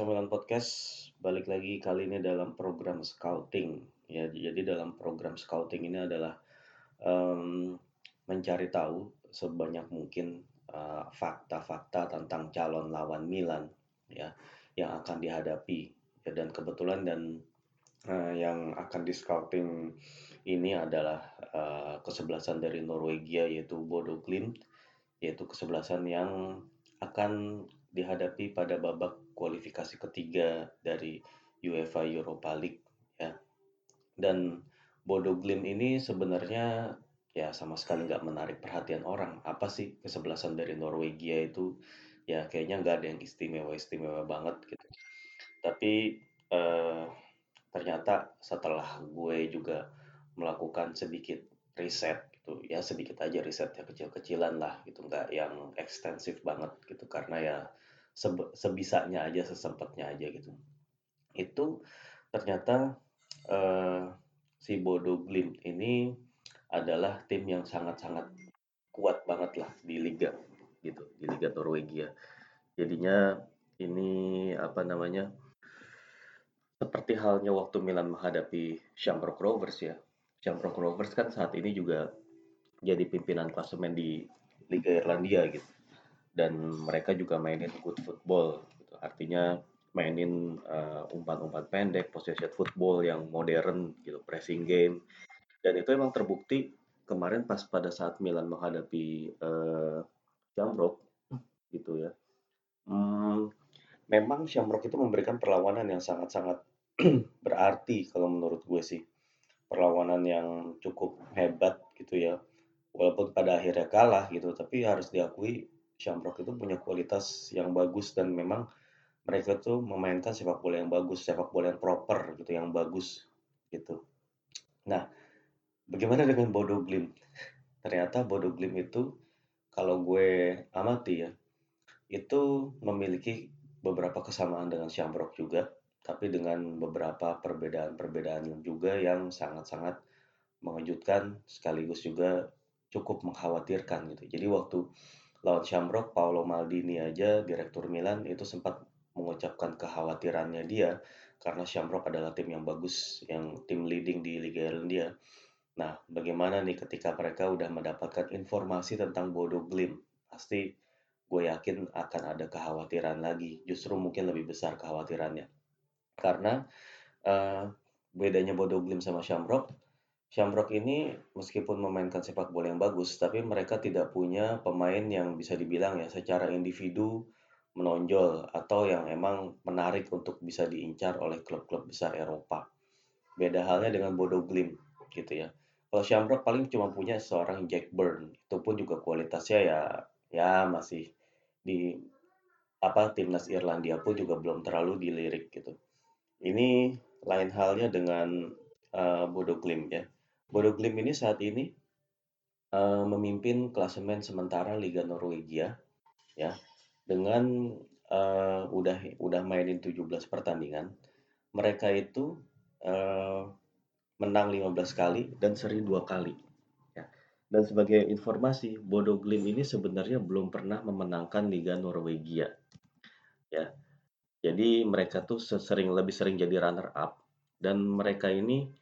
Sembilan Podcast, balik lagi kali ini dalam program scouting. Ya, jadi dalam program scouting ini adalah um, mencari tahu sebanyak mungkin uh, fakta-fakta tentang calon lawan Milan ya yang akan dihadapi. Ya, dan kebetulan dan uh, yang akan di scouting ini adalah uh, kesebelasan dari Norwegia yaitu Bodo Glimt, yaitu kesebelasan yang akan dihadapi pada babak kualifikasi ketiga dari UEFA Europa League ya. Dan Bodo Glimt ini sebenarnya ya sama sekali nggak menarik perhatian orang. Apa sih kesebelasan dari Norwegia itu? Ya kayaknya nggak ada yang istimewa-istimewa banget gitu. Tapi eh, ternyata setelah gue juga melakukan sedikit riset gitu ya sedikit aja riset ya kecil-kecilan lah gitu nggak yang ekstensif banget gitu karena ya sebisanya aja sesempatnya aja gitu. Itu ternyata uh, si Bodo Glimt ini adalah tim yang sangat-sangat kuat banget lah di liga gitu di liga Norwegia. Jadinya ini apa namanya seperti halnya waktu Milan menghadapi Shamrock Rovers ya. Shamrock Rovers kan saat ini juga jadi pimpinan klasemen di Liga Irlandia gitu dan mereka juga mainin good football gitu. Artinya mainin uh, umpan-umpan pendek, possession football yang modern gitu, pressing game. Dan itu emang terbukti kemarin pas pada saat Milan menghadapi uh, Shamrock gitu ya. Hmm, memang Shamrock itu memberikan perlawanan yang sangat-sangat berarti kalau menurut gue sih. Perlawanan yang cukup hebat gitu ya. Walaupun pada akhirnya kalah gitu, tapi harus diakui Shamrock itu punya kualitas yang bagus dan memang mereka tuh memainkan sepak bola yang bagus, sepak bola yang proper gitu, yang bagus gitu. Nah, bagaimana dengan Bodo Glimt? Ternyata Bodo Glimt itu kalau gue amati ya, itu memiliki beberapa kesamaan dengan Shamrock juga, tapi dengan beberapa perbedaan-perbedaan juga yang sangat-sangat mengejutkan sekaligus juga cukup mengkhawatirkan gitu. Jadi waktu lawan Shamrock, Paolo Maldini aja, Direktur Milan itu sempat mengucapkan kekhawatirannya dia karena Shamrock adalah tim yang bagus, yang tim leading di Liga Irlandia. Nah, bagaimana nih ketika mereka udah mendapatkan informasi tentang Bodo Glimt? Pasti gue yakin akan ada kekhawatiran lagi, justru mungkin lebih besar kekhawatirannya. Karena uh, bedanya Bodo Glimt sama Shamrock, Shamrock ini meskipun memainkan sepak bola yang bagus, tapi mereka tidak punya pemain yang bisa dibilang ya secara individu menonjol atau yang emang menarik untuk bisa diincar oleh klub-klub besar Eropa. Beda halnya dengan Bodo Glimt gitu ya. Kalau Shamrock paling cuma punya seorang Jack Byrne, itu pun juga kualitasnya ya ya masih di apa timnas Irlandia pun juga belum terlalu dilirik gitu. Ini lain halnya dengan uh, Bodo Glimt ya. Bodo Glimt ini saat ini uh, memimpin klasemen sementara Liga Norwegia ya dengan uh, udah udah mainin 17 pertandingan. Mereka itu uh, menang 15 kali dan seri dua kali. Ya. Dan sebagai informasi, Bodo Glimt ini sebenarnya belum pernah memenangkan Liga Norwegia. Ya. Jadi mereka tuh sering lebih sering jadi runner up dan mereka ini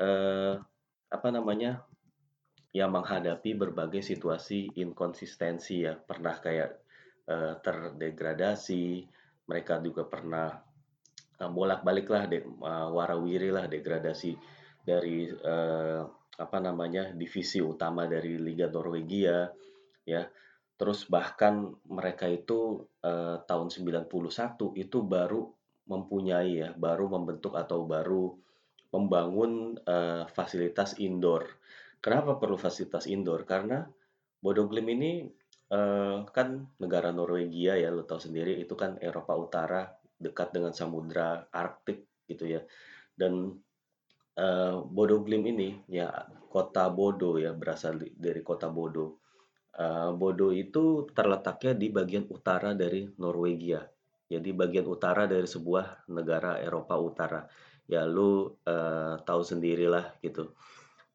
uh, apa namanya, ya menghadapi berbagai situasi inkonsistensi ya, pernah kayak, uh, terdegradasi, mereka juga pernah, uh, bolak-balik lah de uh, warawiri lah degradasi dari, uh, apa namanya, divisi utama dari Liga Norwegia, ya. Terus bahkan mereka itu, uh, tahun 91 itu baru mempunyai ya, baru membentuk atau baru membangun uh, fasilitas indoor. Kenapa perlu fasilitas indoor? Karena Bodo Glimt ini uh, kan negara Norwegia ya, lo tahu sendiri itu kan Eropa Utara, dekat dengan samudra Arktik gitu ya. Dan uh, Bodo Glimt ini ya kota Bodo ya berasal dari kota Bodo. Uh, Bodo itu terletaknya di bagian utara dari Norwegia. Jadi bagian utara dari sebuah negara Eropa Utara ya lu uh, tahu sendirilah gitu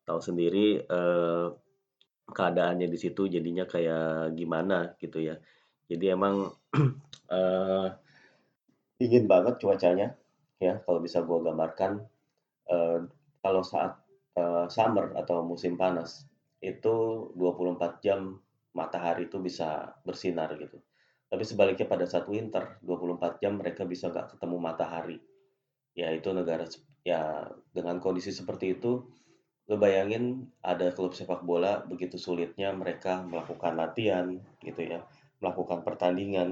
tahu sendiri uh, keadaannya di situ jadinya kayak gimana gitu ya jadi emang uh, dingin banget cuacanya, ya kalau bisa gue gambarkan, eee, kalau saat, eee, summer atau musim panas, itu 24 jam matahari itu bisa bersinar gitu. Tapi sebaliknya pada saat winter, 24 jam mereka bisa nggak ketemu matahari. Ya itu negara ya dengan kondisi seperti itu, lu bayangin ada klub sepak bola begitu sulitnya mereka melakukan latihan gitu ya, melakukan pertandingan.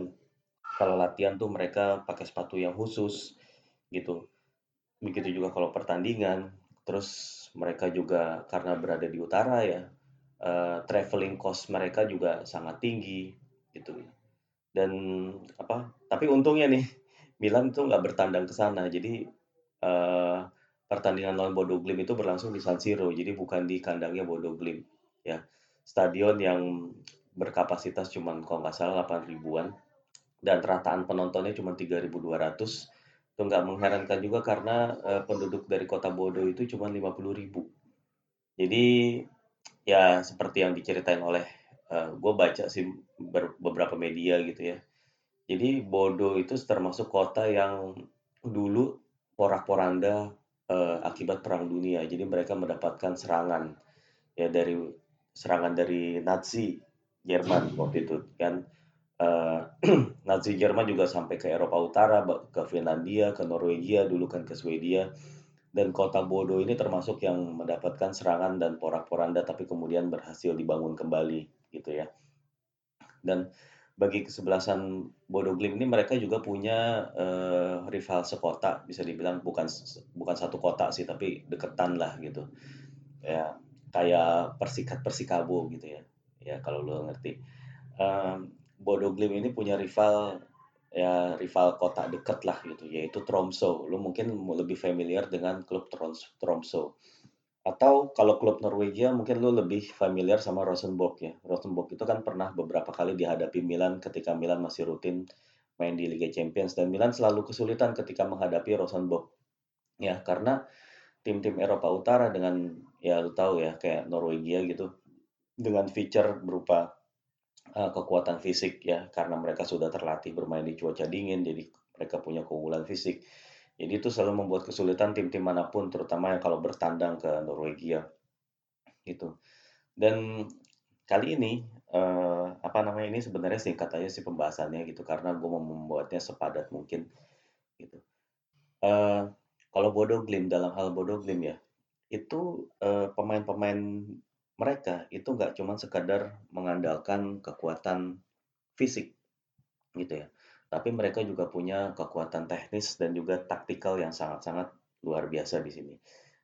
Kalau latihan tuh mereka pakai sepatu yang khusus gitu. Begitu juga kalau pertandingan. Terus mereka juga karena berada di utara ya, eee, travelling cost mereka juga sangat tinggi gitu. Dan apa, tapi untungnya nih Milan tuh nggak bertandang ke sana. Jadi, eee, pertandingan lawan Bodo Glimt itu berlangsung di San Siro, jadi bukan di kandangnya Bodo Glimt, ya. Stadion yang berkapasitas cuman kalau nggak salah 8 ribuan dan rataan penontonnya cuma 3.200. Itu nggak mengherankan juga karena, eee, penduduk dari kota Bodo itu cuma 50.000. Jadi, ya seperti yang diceritain oleh, eee, gue baca sih ber beberapa media gitu ya. Jadi Bodo itu termasuk kota yang dulu porak-poranda, eee, akibat Perang Dunia. Jadi mereka mendapatkan serangan, ya dari serangan dari Nazi Jerman waktu itu kan. Eee, Nazi Jerman juga sampai ke Eropa Utara, ke Finlandia, ke Norwegia, dulu kan ke Swedia. Dan kota Bodo ini termasuk yang mendapatkan serangan dan porak-poranda tapi kemudian berhasil dibangun kembali gitu ya. Dan bagi kesebelasan Bodo Glimt ini mereka juga punya uh, rival sekota bisa dibilang bukan bukan satu kota sih tapi deketan lah gitu ya kayak Persikat Persikabo gitu ya ya kalau lo ngerti um, Bodo Glimt ini punya rival ya rival kota dekat lah gitu yaitu Tromso. Lu mungkin lebih familiar dengan klub Tromso. Atau kalau klub Norwegia mungkin lu lebih familiar sama Rosenborg ya. Rosenborg itu kan pernah beberapa kali dihadapi Milan ketika Milan masih rutin main di Liga Champions dan Milan selalu kesulitan ketika menghadapi Rosenborg. Ya, karena tim-tim Eropa Utara dengan ya lu tahu ya kayak Norwegia gitu dengan feature berupa uh, kekuatan fisik ya karena mereka sudah terlatih bermain di cuaca dingin jadi mereka punya keunggulan fisik jadi itu selalu membuat kesulitan tim-tim mana pun terutama yang kalau bertandang ke Norwegia gitu. Dan kali ini uh, apa namanya ini sebenarnya singkat aja sih pembahasannya gitu karena gue mau membuatnya sepadat mungkin gitu. Uh, kalau Bodo Glim dalam hal Bodo Glim ya itu pemain-pemain uh, mereka itu nggak cuma sekadar mengandalkan kekuatan fisik gitu ya, tapi mereka juga punya kekuatan teknis dan juga taktikal yang sangat-sangat luar biasa di sini.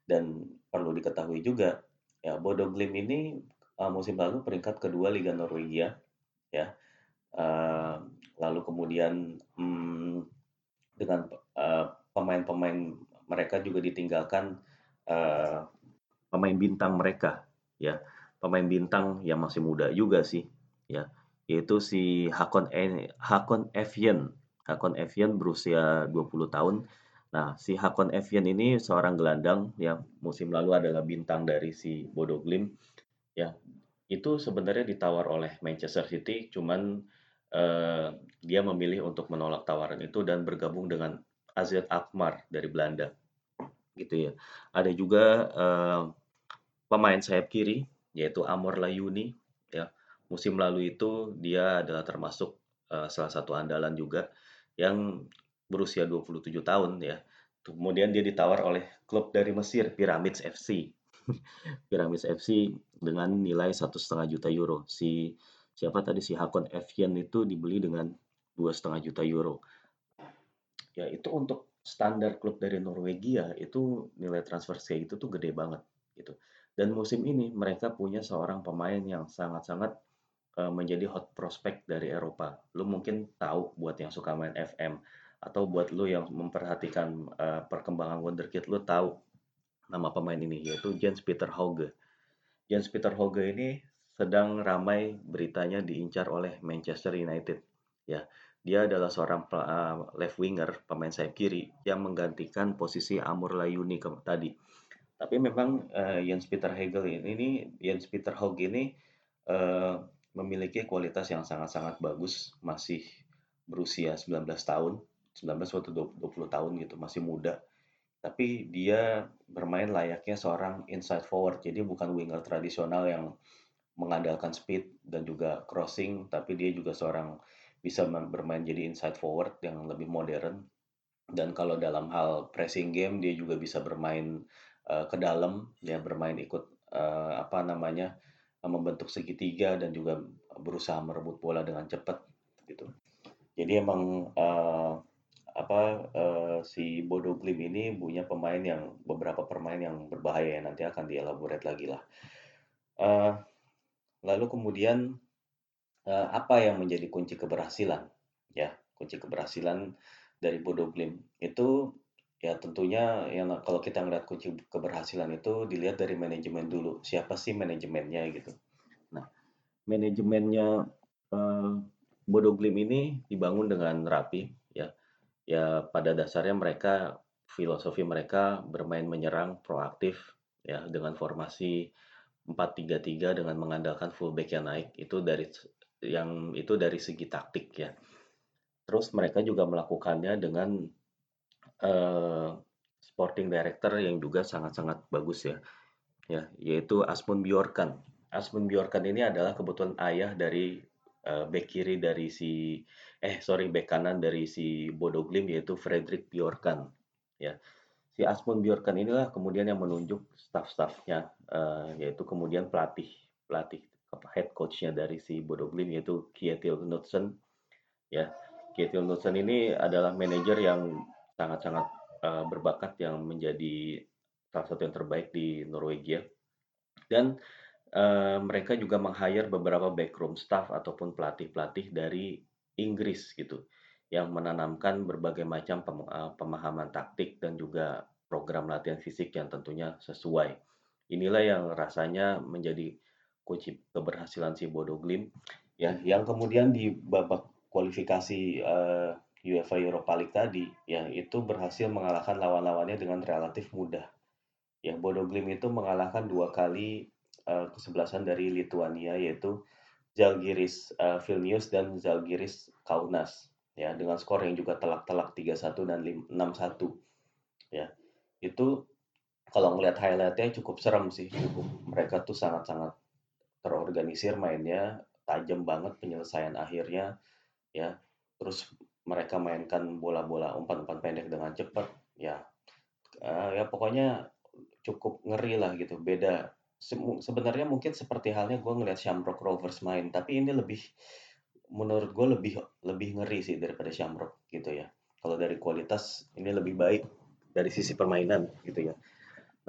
Dan perlu diketahui juga ya Bodo Glimt ini uh, musim lalu peringkat kedua Liga Norwegia ya. Uh, lalu kemudian um, dengan uh, pemain-pemain mereka juga ditinggalkan uh, pemain bintang mereka ya pemain bintang yang masih muda juga sih ya yaitu si Hakon e Hakon Evjen Hakon Evjen berusia 20 tahun. Nah si Hakon Evjen ini seorang gelandang yang musim lalu adalah bintang dari si Bodo Glimt. Ya itu sebenarnya ditawar oleh Manchester City cuman uh, dia memilih untuk menolak tawaran itu dan bergabung dengan AZ Alkmaar dari Belanda. Gitu ya. Ada juga uh, pemain sayap kiri yaitu Amor Layuni. Musim lalu itu dia adalah termasuk uh, salah satu andalan juga yang berusia 27 tahun ya. Kemudian dia ditawar oleh klub dari Mesir Pyramids FC. Pyramids FC dengan nilai satu setengah juta euro. Si siapa tadi si Hakon Evjen itu dibeli dengan dua setengah juta euro. Ya itu untuk standar klub dari Norwegia itu nilai transfer kayak gitu tuh gede banget gitu. Dan musim ini mereka punya seorang pemain yang sangat-sangat uh, menjadi hot prospect dari Eropa. Lu mungkin tahu buat yang suka main FM atau buat lu yang memperhatikan uh, perkembangan wonderkid lu tahu nama pemain ini yaitu Jens Peter Hauge. Jens Peter Hauge ini sedang ramai beritanya diincar oleh Manchester United. Ya, dia adalah seorang uh, left winger, pemain sayap kiri yang menggantikan posisi Amur Layuni tadi tapi memang uh, Jens Peter Hegel ini, Jens Peter Hogg ini uh, memiliki kualitas yang sangat-sangat bagus, masih berusia 19 tahun, 19 atau 20 tahun gitu, masih muda. Tapi dia bermain layaknya seorang inside forward, jadi bukan winger tradisional yang mengandalkan speed dan juga crossing, tapi dia juga seorang bisa bermain jadi inside forward yang lebih modern. Dan kalau dalam hal pressing game dia juga bisa bermain uh, ke dalam, dia bermain ikut uh, apa namanya membentuk segitiga dan juga berusaha merebut bola dengan cepat gitu. Jadi emang uh, apa uh, si Bodo Glim ini punya pemain yang beberapa pemain yang berbahaya ya nanti akan dielaborate lagi lah. Uh, lalu kemudian uh, apa yang menjadi kunci keberhasilan ya kunci keberhasilan dari Bodo Glim itu ya tentunya yang kalau kita ngeliat kunci keberhasilan itu dilihat dari manajemen dulu siapa sih manajemennya gitu. Nah manajemennya eh, Bodo Glim ini dibangun dengan rapi ya. Ya pada dasarnya mereka filosofi mereka bermain menyerang proaktif ya dengan formasi 4-3-3 dengan mengandalkan fullback yang naik itu dari yang itu dari segi taktik ya. Terus mereka juga melakukannya dengan uh, sporting director yang juga sangat-sangat bagus ya, ya yaitu Asmund Bjorkan. Asmund Bjorkan ini adalah kebetulan ayah dari uh, back kiri dari si eh sorry back kanan dari si Bodo Glim yaitu Fredrik Bjorkan. Ya si Asmund Bjorkan inilah kemudian yang menunjuk staff-staffnya uh, yaitu kemudian pelatih pelatih head coachnya dari si Bodo Glim yaitu Kjetil Knudsen. Ya Kjetil Knudsen ini adalah manajer yang sangat-sangat uh, berbakat yang menjadi salah satu yang terbaik di Norwegia. Dan uh, mereka juga meng-hire beberapa backroom staff ataupun pelatih-pelatih dari Inggris gitu yang menanamkan berbagai macam uh, pemahaman taktik dan juga program latihan fisik yang tentunya sesuai. Inilah yang rasanya menjadi kunci keberhasilan si Bodo Glimt ya yang kemudian di babak kualifikasi uh, UEFA Europa League tadi, ya itu berhasil mengalahkan lawan-lawannya dengan relatif mudah. Ya, Bodo Glim itu mengalahkan dua kali uh, kesebelasan dari Lituania yaitu Zalgiris uh, Vilnius dan Zalgiris Kaunas ya dengan skor yang juga telak-telak 3-1 dan 6-1 ya. Itu kalau ngelihat highlightnya cukup serem sih cukup. Mereka tuh sangat-sangat terorganisir mainnya tajam banget penyelesaian akhirnya ya. Terus mereka mainkan bola-bola umpan-umpan pendek dengan cepat ya uh, ya pokoknya cukup ngeri lah gitu. Beda Se sebenarnya mungkin seperti halnya gue ngeliat Shamrock Rovers main tapi ini lebih menurut gue lebih lebih ngeri sih daripada Shamrock gitu ya. Kalau dari kualitas ini lebih baik dari sisi permainan gitu ya.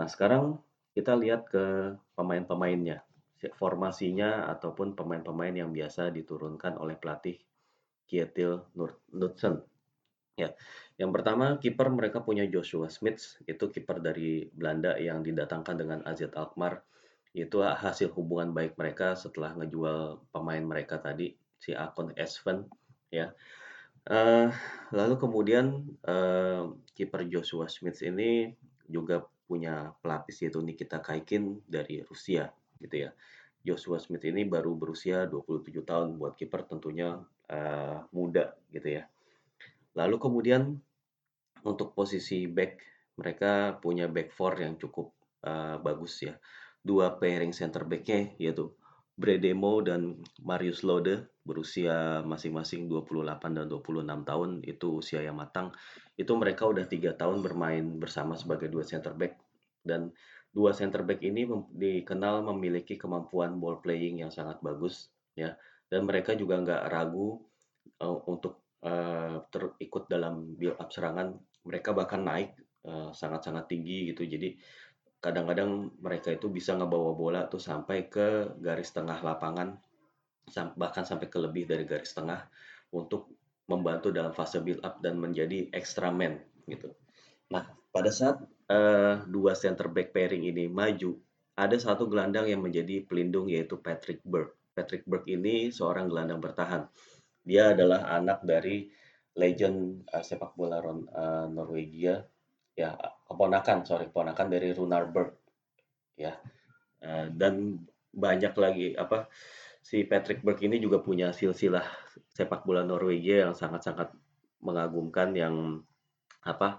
Nah sekarang kita lihat ke pemain-pemainnya. Formasinya ataupun pemain-pemain yang biasa diturunkan oleh pelatih Kjetil Knudsen. Ya, yang pertama kiper mereka punya Joshua Smith, itu kiper dari Belanda yang didatangkan dengan AZ Alkmaar. Itu hasil hubungan baik mereka setelah ngejual pemain mereka tadi si Akon Esven, ya. Uh, lalu kemudian uh, kiper Joshua Smith ini juga punya pelapis yaitu Nikita Kaikin dari Rusia gitu ya. Joshua Smith ini baru berusia 27 tahun buat kiper tentunya uh, muda gitu ya. Lalu kemudian untuk posisi back mereka punya back four yang cukup uh, bagus ya. Dua pairing center backnya yaitu Bredemo dan Marius Lode berusia masing-masing 28 dan 26 tahun itu usia yang matang itu mereka udah tiga tahun bermain bersama sebagai dua center back dan dua center back ini dikenal memiliki kemampuan ball playing yang sangat bagus ya dan mereka juga nggak ragu uh, untuk uh, terikut dalam build up serangan mereka bahkan naik sangat sangat-sangat tinggi gitu jadi kadang-kadang mereka itu bisa ngebawa bola tuh sampai ke garis tengah lapangan bahkan sampai ke lebih dari garis tengah untuk membantu dalam fase build up dan menjadi extra man gitu. Nah, pada saat uh, dua center back pairing ini maju, ada satu gelandang yang menjadi pelindung yaitu Patrick Burke. Patrick Burke ini seorang gelandang bertahan. Dia adalah anak dari legend uh, sepak bola uh, Norwegia, ya keponakan, sorry keponakan dari Runar Burke, ya. Uh, dan banyak lagi apa si Patrick Burke ini juga punya silsilah sepak bola Norwegia yang sangat-sangat mengagumkan yang apa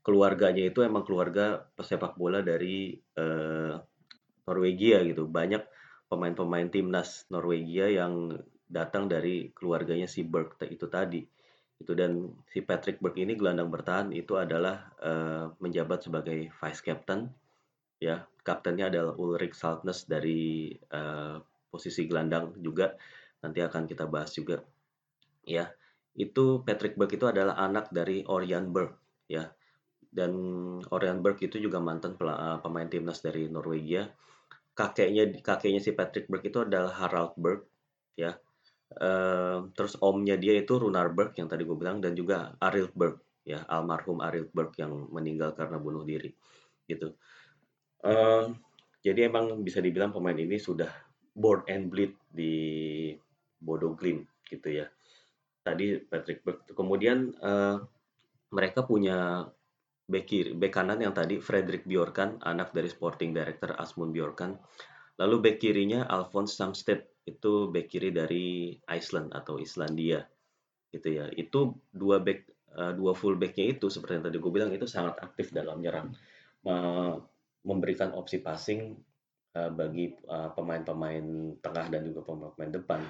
keluarganya itu emang keluarga pesepak bola dari uh, Norwegia gitu. Banyak pemain-pemain timnas Norwegia yang datang dari keluarganya si Berg itu tadi. Itu dan si Patrick Berg ini gelandang bertahan itu adalah uh, menjabat sebagai vice captain ya. Kaptennya adalah Ulrich Saltnes dari uh, posisi gelandang juga nanti akan kita bahas juga ya. Itu Patrick Berg itu adalah anak dari Orion Berg ya. Dan Orion Berg itu juga mantan pemain timnas dari Norwegia. Kakeknya kakeknya si Patrick Berg itu adalah Harald Berg ya Uh, terus omnya dia itu Runar Berg yang tadi gue bilang dan juga Ariel Berg ya almarhum Ariel Berg yang meninggal karena bunuh diri gitu. Uh, jadi emang bisa dibilang pemain ini sudah born and bleed di Bodo Glimt gitu ya. Tadi Patrick Berg. Kemudian uh, mereka punya back kiri, back kanan yang tadi Fredrik Bjorkan, anak dari Sporting Director Asmund Bjorkan. Lalu back kirinya Alphonse Samsted itu back kiri dari Iceland atau Islandia. Gitu ya. Itu dua back uh, dua full backnya itu seperti yang tadi gue bilang itu sangat aktif dalam menyerang memberikan opsi passing uh, bagi pemain-pemain uh, tengah dan juga pemain-pemain depan.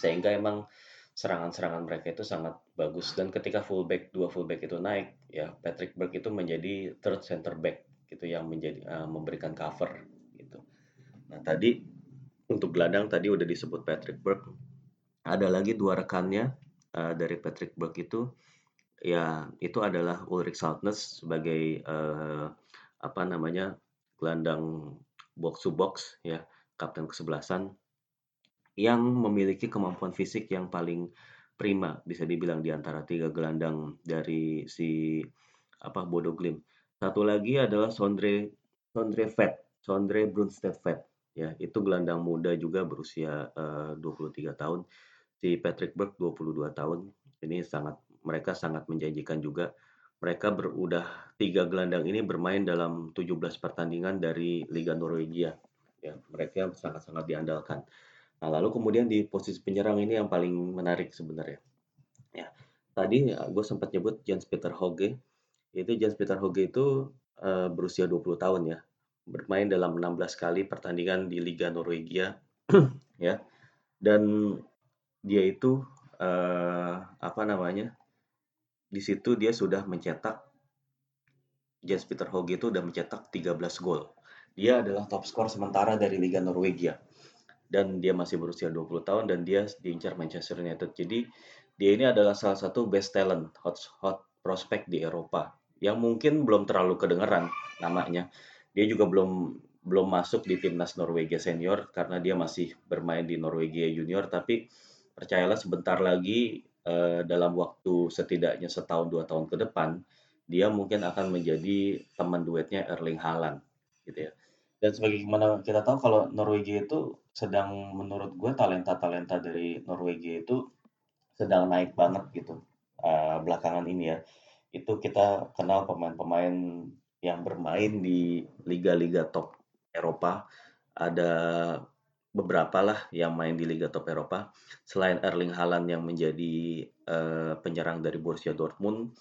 Sehingga emang serangan-serangan mereka itu sangat bagus dan ketika fullback dua fullback itu naik ya Patrick Berg itu menjadi third center back gitu yang menjadi uh, memberikan cover gitu. Nah tadi untuk gelandang tadi udah disebut Patrick Burke. Ada lagi dua rekannya uh, dari Patrick Burke itu ya itu adalah Ulrich Saltnes sebagai uh, apa namanya gelandang box to box ya kapten kesebelasan yang memiliki kemampuan fisik yang paling prima bisa dibilang di antara tiga gelandang dari si apa Bodo Glimt. Satu lagi adalah Sondre Sondre Vet, Sondre Brunstedt Vet ya. Itu gelandang muda juga berusia uh, 23 tahun. Si Patrick Burke 22 tahun. Ini sangat mereka sangat menjanjikan juga. Mereka berudah tiga gelandang ini bermain dalam 17 pertandingan dari Liga Norwegia ya. Mereka sangat-sangat diandalkan nah lalu kemudian di posisi penyerang ini yang paling menarik sebenarnya. Ya tadi ya, gue sempat nyebut Jens Peter Hoge itu Jens Peter Hoge itu uh, berusia 20 tahun ya. Bermain dalam 16 kali pertandingan di Liga Norwegia ya. Dan dia itu uh, apa namanya di situ dia sudah mencetak Jens Peter Hauge itu sudah mencetak 13 gol. Dia adalah top skor sementara dari Liga Norwegia dan dia masih berusia 20 tahun dan dia diincar Manchester United. Jadi dia ini adalah salah satu best talent hot hot prospect di Eropa. Yang mungkin belum terlalu kedengeran namanya. Dia juga belum belum masuk di timnas Norwegia senior karena dia masih bermain di Norwegia junior. Tapi percayalah sebentar lagi uh, dalam waktu setidaknya setahun dua tahun ke depan dia mungkin akan menjadi teman duetnya Erling Haaland gitu ya. Dan sebagaimana kita tahu kalau Norwegia itu sedang menurut gue talenta-talenta dari Norwegia itu sedang naik banget gitu uh, belakangan ini ya itu kita kenal pemain-pemain yang bermain di liga-liga top Eropa. Ada beberapa lah yang main di liga top Eropa. Selain Erling Haaland yang menjadi uh, penyerang dari Borussia Dortmund,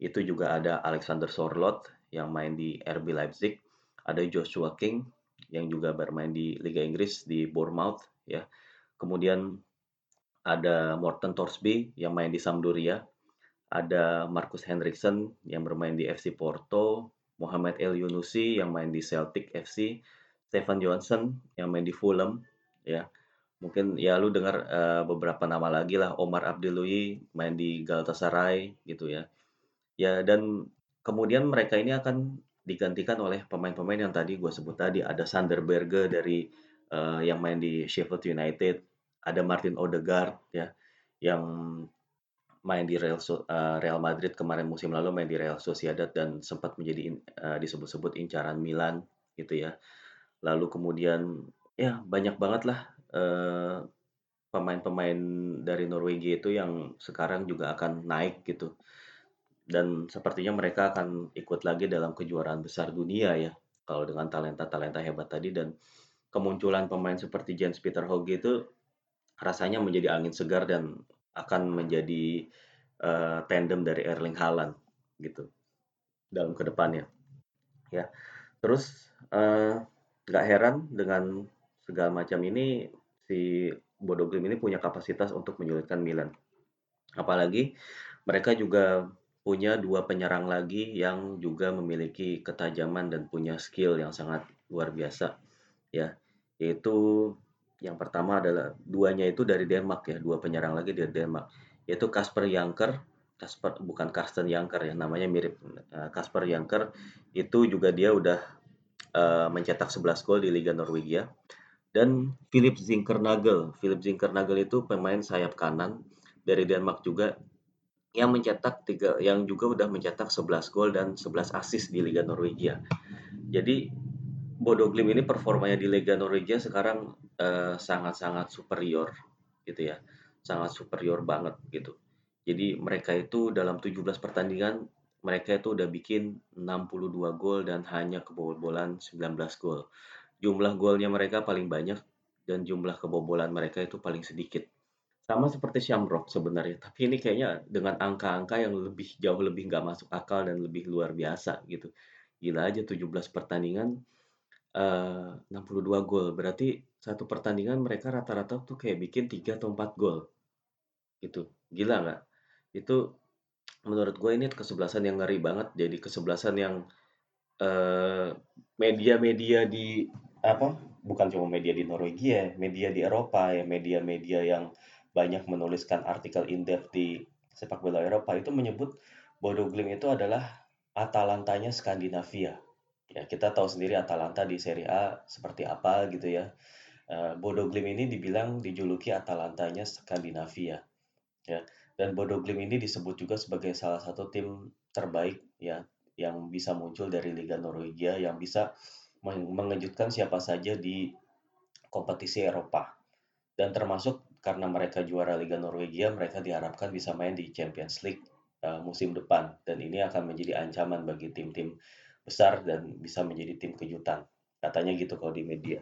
itu juga ada Alexander Sorloth yang main di RB Leipzig. Ada Joshua King yang juga bermain di Liga Inggris di Bournemouth ya. Kemudian ada Morten Torsby yang main di Sampdoria. Ada Marcus Henriksen yang bermain di FC Porto, Muhammad El Yunusi yang main di Celtic FC, Stefan Johansson yang main di Fulham, ya. Mungkin ya lu dengar uh, beberapa nama lagi lah, Omar Abdelui main di Galatasaray gitu ya. Ya dan kemudian mereka ini akan digantikan oleh pemain-pemain yang tadi gue sebut tadi ada Sander Berge dari uh, yang main di Sheffield United, ada Martin Odegaard ya yang main di Real, uh, Real Madrid kemarin musim lalu main di Real Sociedad dan sempat menjadi uh, disebut-sebut incaran Milan gitu ya. Lalu kemudian ya banyak banget lah pemain pemain-pemain dari Norwegia itu yang sekarang juga akan naik gitu. Dan sepertinya mereka akan ikut lagi dalam kejuaraan besar dunia ya. Kalau dengan talenta-talenta hebat tadi dan kemunculan pemain seperti Jens Peter Hauge itu rasanya menjadi angin segar dan akan menjadi uh, tandem dari Erling Haaland gitu dalam ke depannya ya terus uh, nggak heran dengan segala macam ini si Bodo Glimt ini punya kapasitas untuk menyulitkan Milan apalagi mereka juga punya dua penyerang lagi yang juga memiliki ketajaman dan punya skill yang sangat luar biasa ya. Yaitu yang pertama adalah duanya itu dari Denmark ya. Dua penyerang lagi dari Denmark. Yaitu Kasper Janker Kasper bukan Karsten Janker ya. Namanya mirip Kasper uh, Janker. Itu juga dia udah uh, mencetak 11 gol di Liga Norwegia. Dan Philip Zinkernagel. Philip Zinkernagel itu pemain sayap kanan dari Denmark juga yang mencetak tiga yang juga udah mencetak 11 gol dan 11 assist di Liga Norwegia. Jadi Bodo Glimt ini performanya di Liga Norwegia sekarang sangat sangat-sangat superior gitu ya. Sangat superior banget gitu. Jadi mereka itu dalam 17 pertandingan mereka itu udah bikin 62 gol dan hanya kebobolan 19 gol. Jumlah golnya mereka paling banyak dan jumlah kebobolan mereka itu paling sedikit. Sama seperti Shamrock sebenarnya, tapi ini kayaknya dengan angka-angka yang lebih jauh lebih nggak masuk akal dan lebih luar biasa gitu. Gila aja 17 pertandingan uh, 62 gol. Berarti satu pertandingan mereka rata-rata tuh kayak bikin 3 atau 4 gol. Itu Gila nggak? Itu menurut gue ini kesebelasan yang ngeri banget. Jadi kesebelasan yang media-media uh, di apa? Bukan cuma media di Norwegia, media di Eropa ya, media-media yang banyak menuliskan artikel in-depth di sepak bola Eropa itu menyebut Bodo Glimt itu adalah Atalantanya Skandinavia. Ya, kita tahu sendiri Atalanta di Serie A seperti apa gitu ya. Uh, Bodo Glimt ini dibilang dijuluki Atalantanya Skandinavia. Ya, dan Bodo Glimt ini disebut juga sebagai salah satu tim terbaik ya yang bisa muncul dari Liga Norwegia yang bisa mengejutkan siapa saja di kompetisi Eropa. Dan termasuk karena mereka juara Liga Norwegia, mereka diharapkan bisa main di Champions League uh, musim depan dan ini akan menjadi ancaman bagi tim-tim besar dan bisa menjadi tim kejutan. Katanya gitu kalau di media.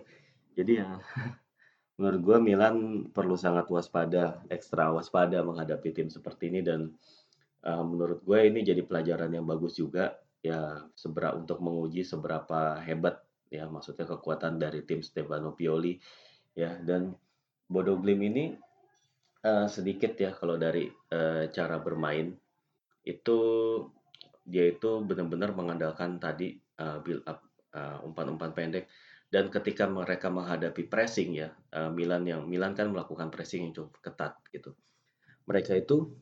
Jadi ya menurut gue Milan perlu sangat waspada, ekstra waspada menghadapi tim seperti ini dan uh, menurut gue ini jadi pelajaran yang bagus juga ya seberapa untuk menguji seberapa hebat ya maksudnya kekuatan dari tim Stefano Pioli ya dan Bodo Glim ini uh, sedikit ya kalau dari uh, cara bermain. Itu dia itu benar-benar mengandalkan tadi uh, build up uh, umpan-umpan pendek. Dan ketika mereka menghadapi pressing ya uh, Milan yang Milan kan melakukan pressing yang cukup ketat gitu. Mereka itu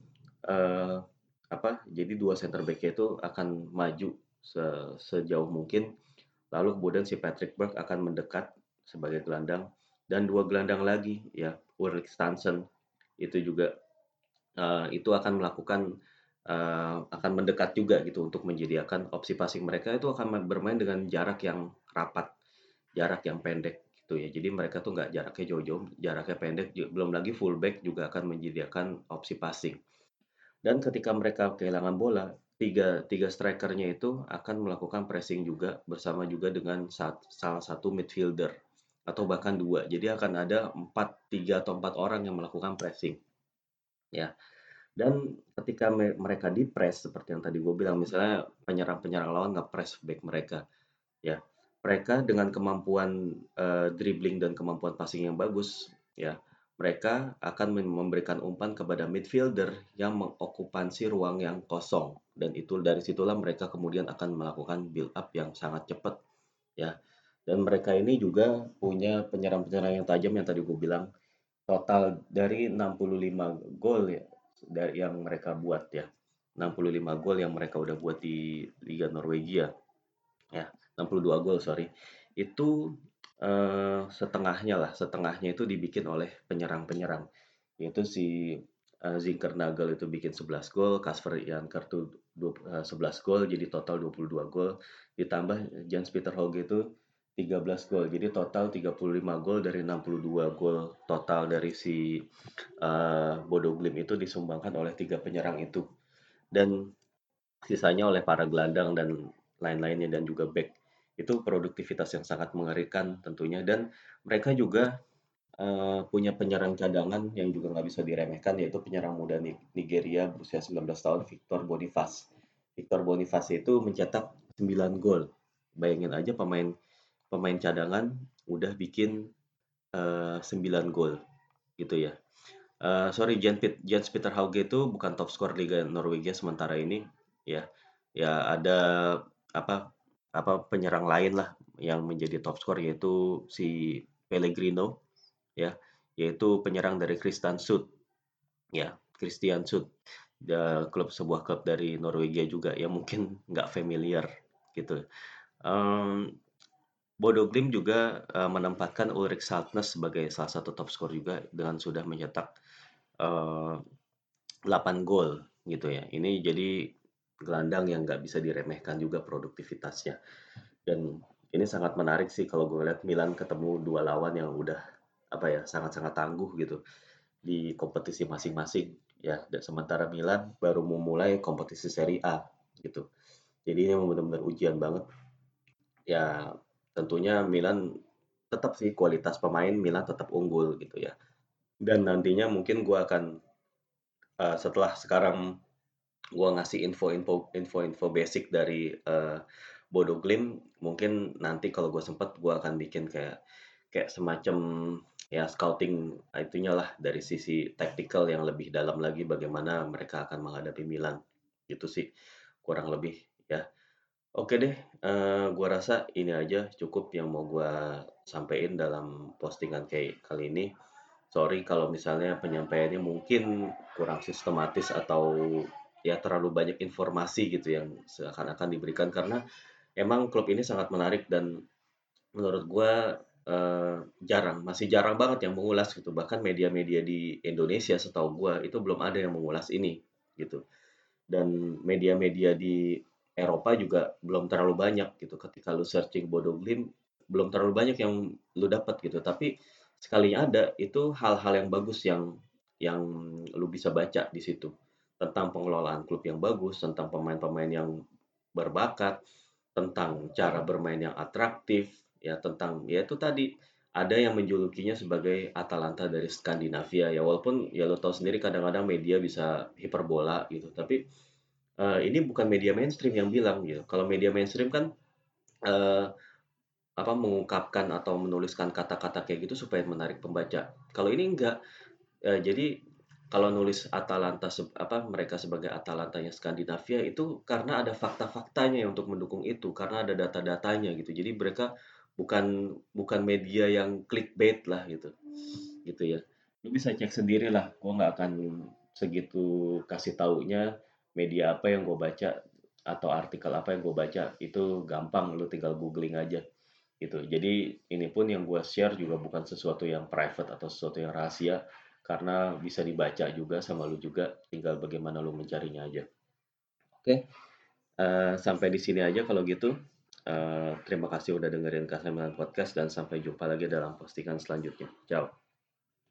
uh, apa jadi dua center back itu akan maju se sejauh mungkin. Lalu kemudian si Patrick Berg akan mendekat sebagai gelandang dan dua gelandang lagi ya Ulrik Stansen itu juga uh, itu akan melakukan uh, akan mendekat juga gitu untuk menyediakan opsi passing mereka itu akan bermain dengan jarak yang rapat, jarak yang pendek gitu ya. Jadi mereka tuh nggak jaraknya jauh-jauh, jaraknya pendek. Belum lagi fullback juga akan menyediakan opsi passing. Dan ketika mereka kehilangan bola, tiga tiga strikernya itu akan melakukan pressing juga bersama juga dengan sat, salah satu midfielder atau bahkan dua. Jadi akan ada empat tiga atau empat orang yang melakukan pressing. Ya, dan ketika mereka di-press seperti yang tadi gue bilang, misalnya penyerang-penyerang lawan nge-press back mereka, ya mereka dengan kemampuan uh, dribbling dan kemampuan passing yang bagus, ya mereka akan memberikan umpan kepada midfielder yang mengokupansi ruang yang kosong dan itu dari situlah mereka kemudian akan melakukan build up yang sangat cepat ya dan mereka ini juga punya penyerang-penyerang yang tajam yang tadi gue bilang total dari 65 gol ya yang mereka buat ya. 65 gol yang mereka udah buat di Liga Norwegia. Ya, 62 gol sorry. Itu uh, setengahnya lah, setengahnya itu dibikin oleh penyerang-penyerang. Yaitu si uh, Zinkernagel itu bikin 11 gol, Kasper Janker tuh 11 gol, jadi total 22 gol. Ditambah Jens Peter Hoge itu 13 gol. Jadi total 35 gol dari 62 gol total dari si uh, Bodo Glim itu disumbangkan oleh tiga penyerang itu. Dan sisanya oleh para gelandang dan lain-lainnya dan juga back. Itu produktivitas yang sangat mengerikan tentunya dan mereka juga uh, punya penyerang cadangan yang juga nggak bisa diremehkan yaitu penyerang muda Nigeria berusia 19 tahun Victor Boniface. Victor Boniface itu mencetak 9 gol. Bayangin aja pemain pemain cadangan udah bikin uh, 9 gol gitu ya. Uh, sorry Jens, Jens Peter Hauge itu bukan top skor Liga Norwegia sementara ini ya. Ya ada apa apa penyerang lain lah yang menjadi top skor yaitu si Pellegrino ya yaitu penyerang dari Christian Sud ya Christian Sud klub sebuah klub dari Norwegia juga yang mungkin nggak familiar gitu um, Bodo Glimt juga uh, menempatkan Ulrik Saltnes sebagai salah satu top skor juga dengan sudah mencetak uh, 8 gol gitu ya. Ini jadi gelandang yang nggak bisa diremehkan juga produktivitasnya. Dan ini sangat menarik sih kalau gue lihat Milan ketemu dua lawan yang udah apa ya sangat-sangat tangguh gitu di kompetisi masing-masing ya. Dan sementara Milan baru memulai kompetisi Serie A gitu. Jadi ini benar-benar ujian banget. Ya tentunya Milan tetap sih kualitas pemain Milan tetap unggul gitu ya. Dan nantinya mungkin gue akan uh, setelah sekarang gue ngasih info-info info-info basic dari uh, Bodo Glim, mungkin nanti kalau gue sempet gue akan bikin kayak kayak semacam ya scouting itunya lah dari sisi tactical yang lebih dalam lagi bagaimana mereka akan menghadapi Milan gitu sih kurang lebih ya Oke deh, uh, gua rasa ini aja cukup yang mau gua sampaikan dalam postingan kayak kali ini. Sorry kalau misalnya penyampaiannya mungkin kurang sistematis atau ya terlalu banyak informasi gitu yang seakan-akan diberikan karena emang klub ini sangat menarik dan menurut gua uh, jarang, masih jarang banget yang mengulas gitu. Bahkan media-media di Indonesia setahu gua itu belum ada yang mengulas ini gitu. Dan media-media di Eropa juga belum terlalu banyak gitu. Ketika lu searching Bodo Glimt, belum terlalu banyak yang lu dapat gitu. Tapi sekalinya ada, itu hal-hal yang bagus yang yang lu bisa baca di situ. Tentang pengelolaan klub yang bagus, tentang pemain-pemain yang berbakat, tentang cara bermain yang atraktif, ya tentang ya itu tadi ada yang menjulukinya sebagai Atalanta dari Skandinavia ya walaupun ya lo tau sendiri kadang-kadang media bisa hiperbola gitu tapi uh, ini bukan media mainstream yang bilang gitu. Kalau media mainstream kan uh, apa mengungkapkan atau menuliskan kata-kata kayak gitu supaya menarik pembaca. Kalau ini enggak. Uh, jadi kalau nulis Atalanta apa mereka sebagai Atalantanya Skandinavia itu karena ada fakta-faktanya untuk mendukung itu, karena ada data-datanya gitu. Jadi mereka bukan bukan media yang clickbait lah gitu. Gitu ya. Lu bisa cek sendiri lah. Gua nggak akan segitu kasih taunya media apa yang gue baca atau artikel apa yang gue baca itu gampang lu tinggal googling aja gitu. Jadi ini pun yang gue share juga bukan sesuatu yang private atau sesuatu yang rahasia karena bisa dibaca juga sama lu juga tinggal bagaimana lu mencarinya aja. Oke. Uh, sampai di sini aja kalau gitu. Uh, terima kasih udah dengerin Kasih Podcast dan sampai jumpa lagi dalam postingan selanjutnya. Ciao